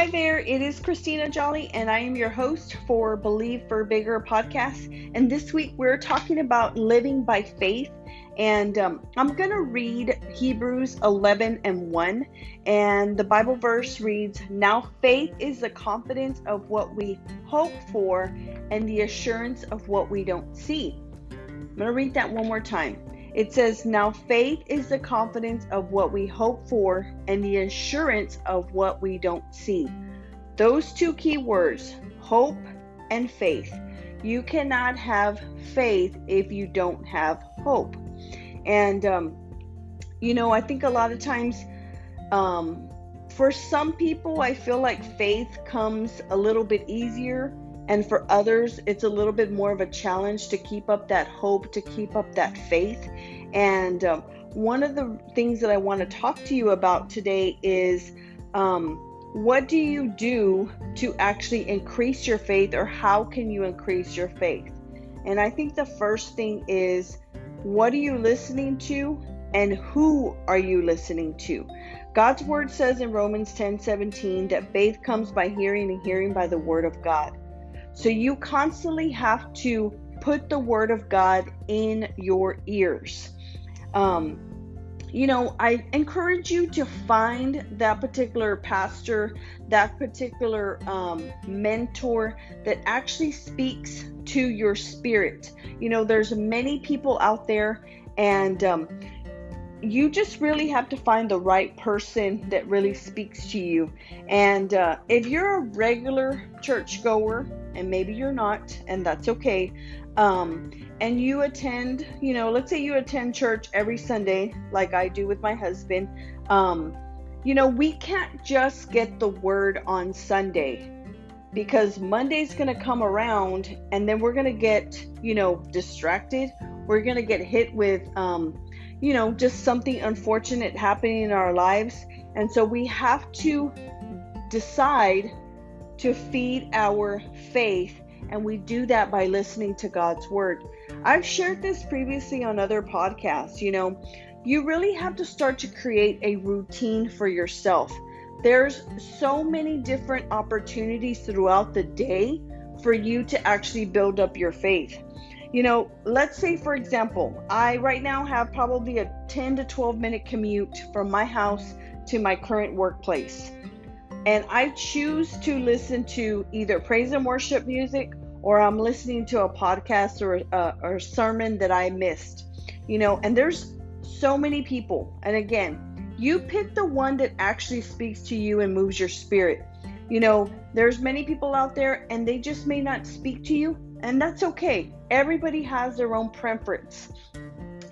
Hi there, it is Christina Jolly, and I am your host for Believe for Bigger podcast. And this week we're talking about living by faith. And um, I'm going to read Hebrews 11 and 1. And the Bible verse reads Now faith is the confidence of what we hope for and the assurance of what we don't see. I'm going to read that one more time. It says, Now faith is the confidence of what we hope for and the assurance of what we don't see. Those two key words, hope and faith. You cannot have faith if you don't have hope. And, um, you know, I think a lot of times, um, for some people, I feel like faith comes a little bit easier and for others, it's a little bit more of a challenge to keep up that hope, to keep up that faith. And um, one of the things that I want to talk to you about today is um, what do you do to actually increase your faith, or how can you increase your faith? And I think the first thing is what are you listening to, and who are you listening to? God's word says in Romans 10 17 that faith comes by hearing and hearing by the word of God. So you constantly have to put the word of God in your ears. Um, you know, I encourage you to find that particular pastor, that particular um, mentor that actually speaks to your spirit. You know, there's many people out there, and um, you just really have to find the right person that really speaks to you. And uh, if you're a regular churchgoer, and maybe you're not, and that's okay, um, and you attend, you know, let's say you attend church every Sunday, like I do with my husband, um, you know, we can't just get the word on Sunday because Monday's going to come around and then we're going to get, you know, distracted. We're going to get hit with, um, you know, just something unfortunate happening in our lives. And so we have to decide to feed our faith. And we do that by listening to God's word. I've shared this previously on other podcasts. You know, you really have to start to create a routine for yourself. There's so many different opportunities throughout the day for you to actually build up your faith. You know, let's say for example, I right now have probably a 10 to 12 minute commute from my house to my current workplace. And I choose to listen to either praise and worship music or I'm listening to a podcast or a, or a sermon that I missed. You know, and there's so many people. And again, you pick the one that actually speaks to you and moves your spirit. You know, there's many people out there and they just may not speak to you, and that's okay everybody has their own preference.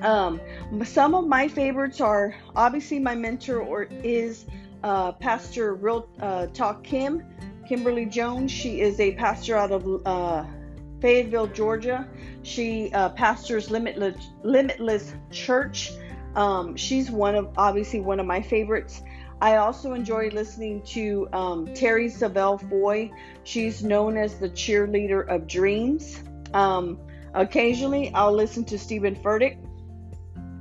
Um, some of my favorites are obviously my mentor or is uh, Pastor Real uh, Talk Kim, Kimberly Jones. She is a pastor out of uh, Fayetteville, Georgia. She uh, pastors Limitless, Limitless Church. Um, she's one of obviously one of my favorites. I also enjoy listening to um, Terri Savelle Foy. She's known as the cheerleader of dreams. Um, occasionally, I'll listen to Stephen Furtick.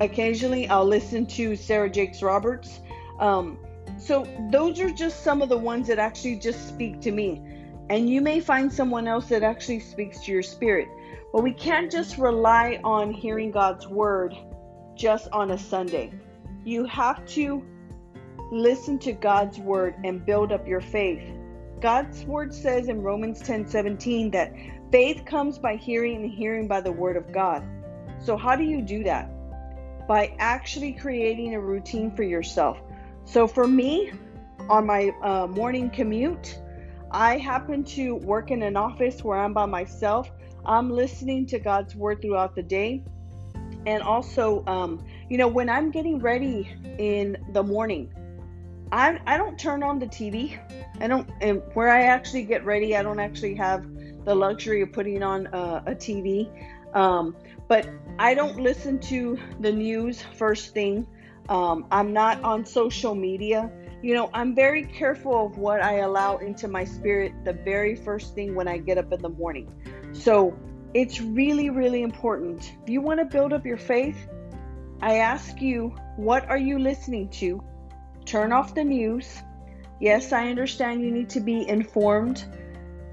Occasionally, I'll listen to Sarah Jakes Roberts. Um, so, those are just some of the ones that actually just speak to me. And you may find someone else that actually speaks to your spirit. But we can't just rely on hearing God's word just on a Sunday. You have to listen to God's word and build up your faith. God's word says in Romans 10 17 that Faith comes by hearing and hearing by the word of God. So, how do you do that? By actually creating a routine for yourself. So, for me, on my uh, morning commute, I happen to work in an office where I'm by myself. I'm listening to God's word throughout the day. And also, um, you know, when I'm getting ready in the morning, I, I don't turn on the TV. I don't, and where I actually get ready, I don't actually have the luxury of putting on a, a TV. Um, but I don't listen to the news first thing. Um, I'm not on social media. You know, I'm very careful of what I allow into my spirit the very first thing when I get up in the morning. So it's really, really important. If you want to build up your faith, I ask you, what are you listening to? Turn off the news, Yes, I understand you need to be informed,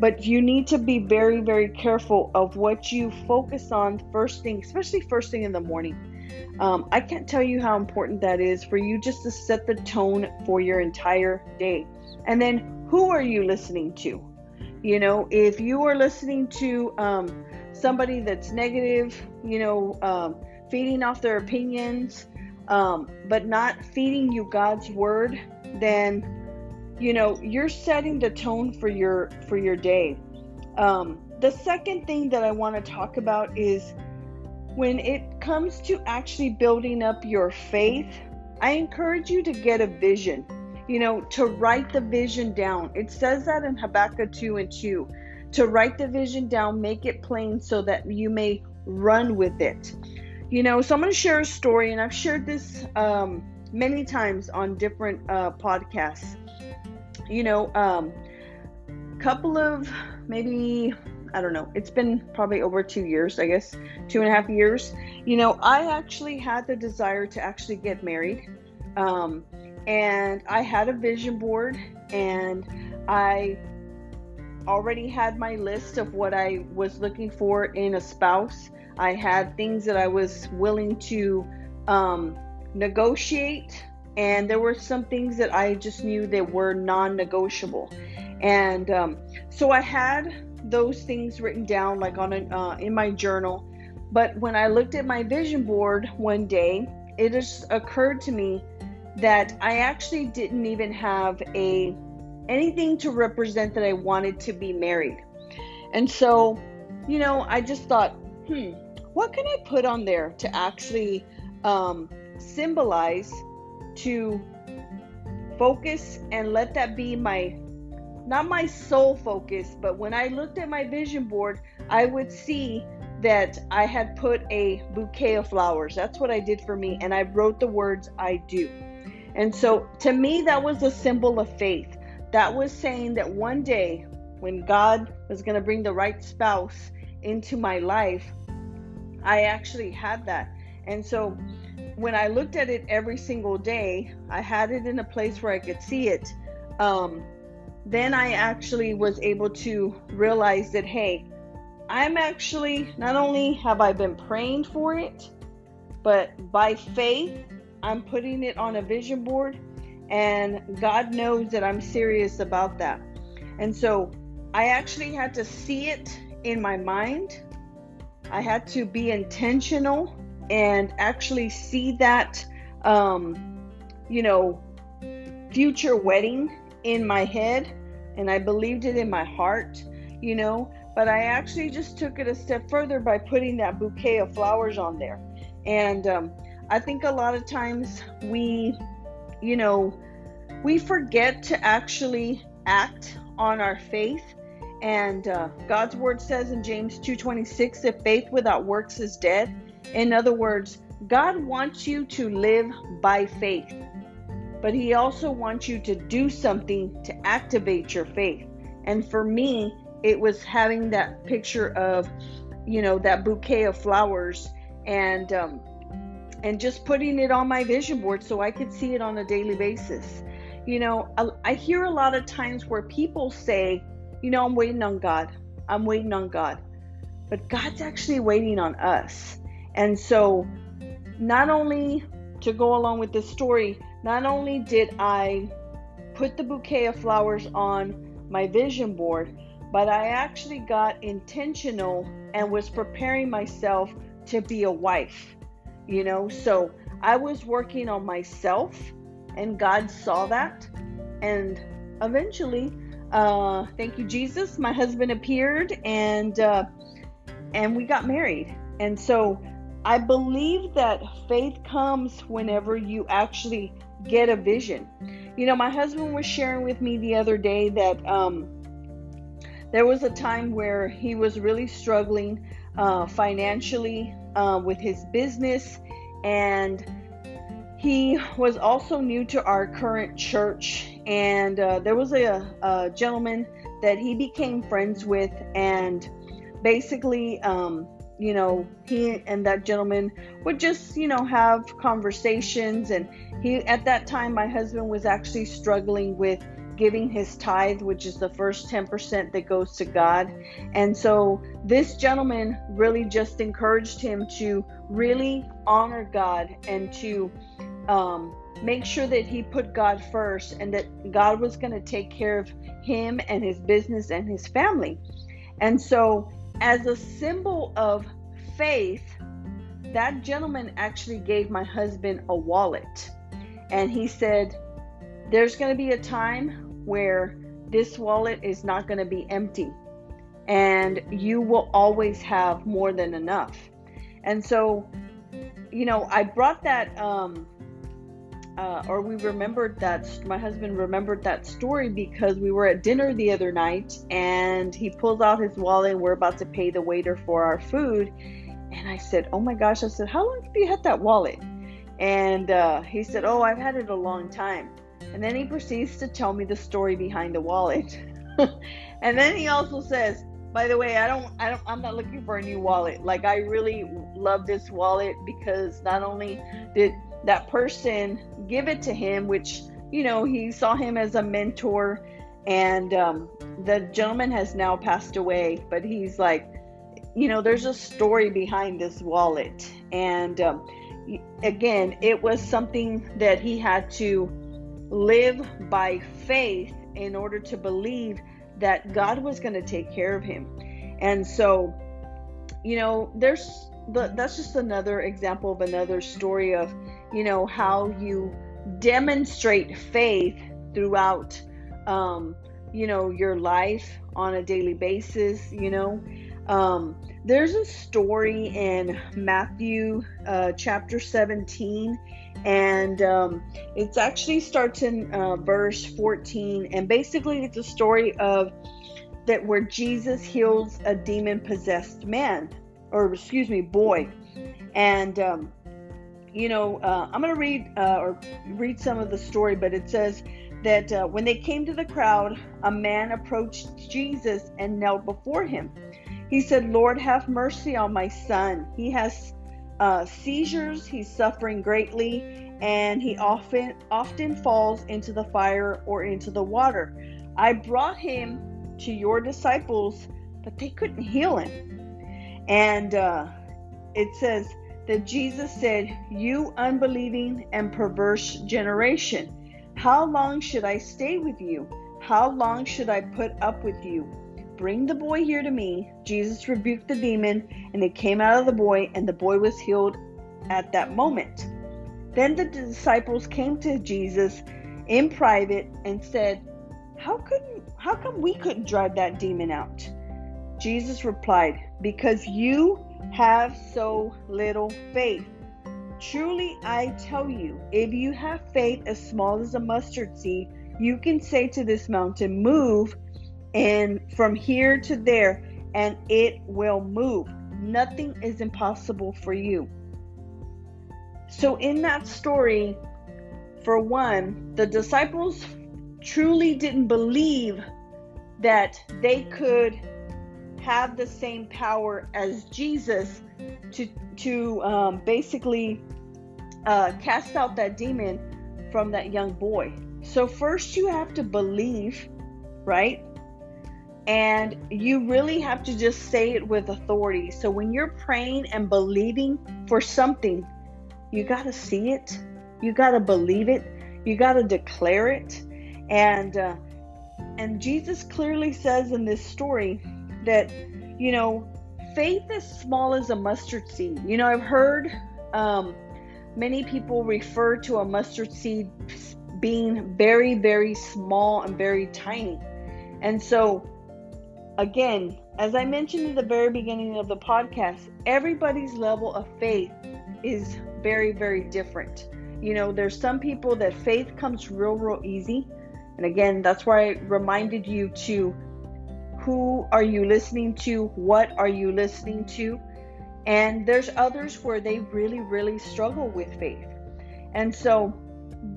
but you need to be very, very careful of what you focus on first thing, especially first thing in the morning. Um, I can't tell you how important that is for you just to set the tone for your entire day. And then, who are you listening to? You know, if you are listening to um, somebody that's negative, you know, um, feeding off their opinions, um, but not feeding you God's word, then you know you're setting the tone for your for your day. Um, the second thing that I want to talk about is when it comes to actually building up your faith. I encourage you to get a vision. You know, to write the vision down. It says that in Habakkuk 2 and 2. To write the vision down, make it plain so that you may run with it. You know, so I'm going to share a story, and I've shared this um, many times on different uh, podcasts. You know, a um, couple of maybe I don't know. It's been probably over two years, I guess, two and a half years. You know, I actually had the desire to actually get married. Um, and I had a vision board and I already had my list of what I was looking for in a spouse. I had things that I was willing to um, negotiate, and there were some things that I just knew that were non negotiable. And um, so I had those things written down, like on a, uh, in my journal. But when I looked at my vision board one day, it just occurred to me that I actually didn't even have a anything to represent that I wanted to be married. And so, you know, I just thought, hmm, what can I put on there to actually um, symbolize to focus and let that be my not my sole focus, but when I looked at my vision board, I would see that I had put a bouquet of flowers. That's what I did for me. And I wrote the words, I do. And so to me, that was a symbol of faith. That was saying that one day when God was going to bring the right spouse into my life, I actually had that. And so when I looked at it every single day, I had it in a place where I could see it. Um, then I actually was able to realize that, hey, I'm actually not only have I been praying for it, but by faith, I'm putting it on a vision board, and God knows that I'm serious about that. And so I actually had to see it in my mind. I had to be intentional and actually see that, um, you know, future wedding in my head and I believed it in my heart, you know. But I actually just took it a step further by putting that bouquet of flowers on there. And um, I think a lot of times we, you know, we forget to actually act on our faith. And uh, God's word says in James 2:26, that faith without works is dead." In other words, God wants you to live by faith but He also wants you to do something to activate your faith. And for me, it was having that picture of, you know, that bouquet of flowers and, um, and just putting it on my vision board so I could see it on a daily basis. You know, I, hear a lot of times where people say, you know, I'm waiting on God. I'm waiting on God. But God's actually waiting on us. And so, not only to go along with this story, not only did I put the bouquet of flowers on my vision board, but I actually got intentional and was preparing myself to be a wife. You know, so I was working on myself, and God saw that. And eventually, uh, thank you, Jesus, my husband appeared, and uh, and we got married. And so I believe that faith comes whenever you actually get a vision. You know, my husband was sharing with me the other day that um, there was a time where he was really struggling uh, financially uh, with his business, and he was also new to our current church. And uh, there was a, a, gentleman that he became friends with, and basically, um, you know, he and that gentleman would just, you know, have conversations. And he, at that time, my husband was actually struggling with giving his tithe, which is the first 10% that goes to God. And so this gentleman really just encouraged him to really honor God and to um, make sure that he put God first and that God was going to take care of him and his business and his family. And so, as a symbol of faith, that gentleman actually gave my husband a wallet. And he said, There's going to be a time where this wallet is not going to be empty, and you will always have more than enough. And so, you know, I brought that um, uh, or we remembered that my husband remembered that story because we were at dinner the other night and he pulls out his wallet and we're about to pay the waiter for our food. And i said oh my gosh i said how long have you had that wallet? And uh, he said oh i've had it a long time and then he proceeds to tell me the story behind the wallet and then he also says by the way i don't i don't i'm not looking for a new wallet like i really love this wallet because not only did that person give it to him, which, you know, he saw him as a mentor. And um, the gentleman has now passed away, but he's like, you know, there's a story behind this wallet. And um, again, it was something that he had to live by faith in order to believe that God was going to take care of him. And so, you know, there's that's just another example of another story of you know, how you demonstrate faith throughout, um, you know, your life on a daily basis, you know. Um, there's a story in Matthew uh, chapter 17, and um, it actually starts in uh, verse 14, and basically it's a story of that where Jesus heals a demon possessed man, or excuse me, boy, and um, you know, uh, I'm going to read uh, or read some of the story, but it says that uh, when they came to the crowd, a man approached Jesus and knelt before him. He said, Lord, have mercy on my son. He has uh, seizures, he's suffering greatly, and he often often falls into the fire or into the water. I brought him to your disciples, but they couldn't heal him. And uh, it says, that Jesus said, You unbelieving and perverse generation, how long should I stay with you? How long should I put up with you? Bring the boy here to me. Jesus rebuked the demon, and it came out of the boy, and the boy was healed at that moment. Then the disciples came to Jesus in private and said, How couldn't how come we couldn't drive that demon out? Jesus replied, Because you have so little faith. Truly, I tell you, if you have faith as small as a mustard seed, you can say to this mountain, Move, and from here to there, and it will move. Nothing is impossible for you. So, in that story, for one, the disciples truly didn't believe that they could have the same power as Jesus to to um, basically uh, cast out that demon from that young boy. So first you have to believe, right? And you really have to just say it with authority. So when you're praying and believing for something, you got to see it. You got to believe it. You got to declare it. And uh, and Jesus clearly says in this story that, you know, faith is small as a mustard seed. You know, I've heard um, many people refer to a mustard seed being very, very small and very tiny. And so, again, as I mentioned in the very beginning of the podcast, everybody's level of faith is very, very different. You know, there's some people that faith comes real, real easy. And again, that's why I reminded you to who are you listening to? What are you listening to? And there's others where they really, really struggle with faith. And so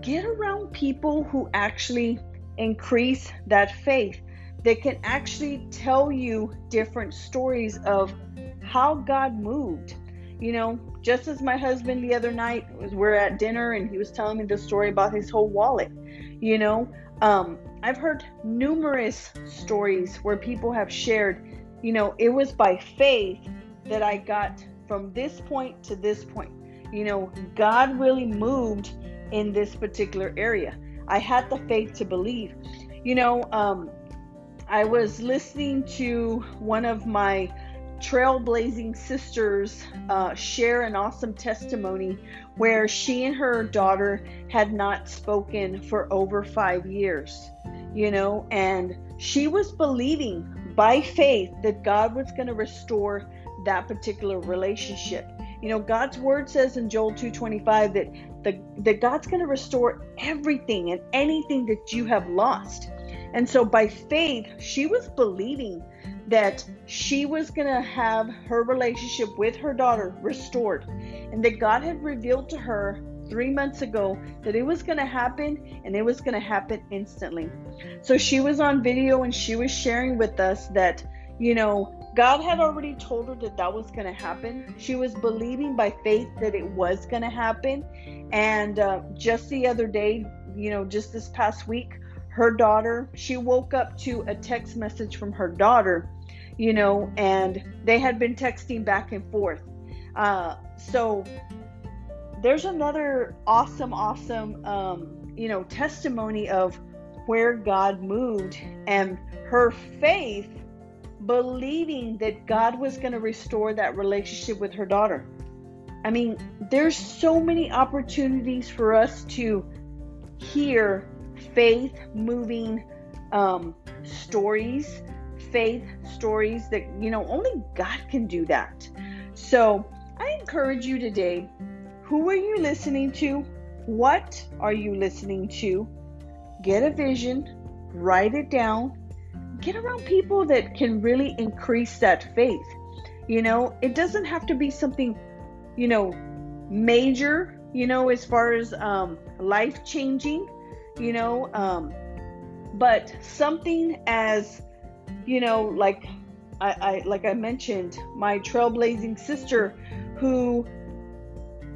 get around people who actually increase that faith that can actually tell you different stories of how God moved. You know, just as my husband the other night was we're at dinner and he was telling me the story about his whole wallet. You know, um, I've heard numerous stories where people have shared, you know, it was by faith that I got from this point to this point. You know, God really moved in this particular area. I had the faith to believe. You know, um, I was listening to one of my trailblazing sisters uh, share an awesome testimony where she and her daughter had not spoken for over five years, you know, and she was believing by faith that God was going to restore that particular relationship. You know, God's word says in Joel 2:25 that the that God's going to restore everything and anything that you have lost. And so by faith, she was believing that she was going to have her relationship with her daughter restored and that God had revealed to her 3 months ago that it was going to happen and it was going to happen instantly. So she was on video and she was sharing with us that you know, God had already told her that that was going to happen. She was believing by faith that it was going to happen. And uh, just the other day, you know, just this past week, her daughter, she woke up to a text message from her daughter, you know, and they had been texting back and forth. Uh, so there's another awesome, awesome, um, you know, testimony of where God moved and her faith believing that God was going to restore that relationship with her daughter. I mean, there's so many opportunities for us to hear faith moving um, stories, faith stories that, you know, only God can do that. So I encourage you today who are you listening to? What are you listening to? Get a vision, write it down, get around people that can really increase that faith. You know, it doesn't have to be something, you know, major, you know, as far as um, life changing, you know, um, but something as, you know, like I, I like I mentioned, my trailblazing sister who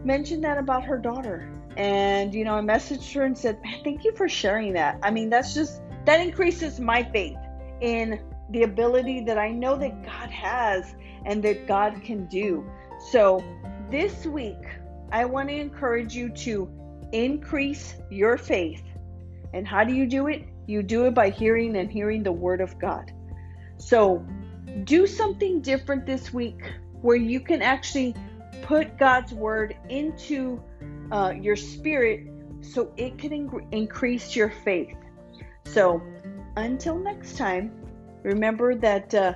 mentioned that about her daughter. And, you know, I messaged her and said, thank you for sharing that. I mean, that's just, that increases my faith in the ability that I know that God has and that God can do. So, this week, I want to encourage you to increase your faith. And how do you do it? You do it by hearing and hearing the Word of God. So, do something different this week where you can actually put God's Word into uh, your spirit so it can in- increase your faith. So, until next time, remember that uh,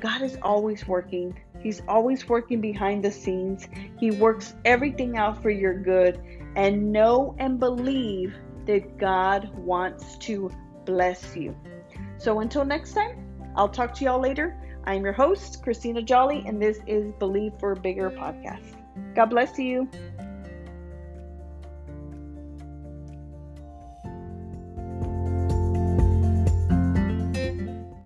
God is always working. He's always working behind the scenes. He works everything out for your good. And know and believe that God wants to bless you. So until next time, I'll talk to y'all later. I'm your host, Christina Jolly, and this is Believe for Bigger podcast. God bless you.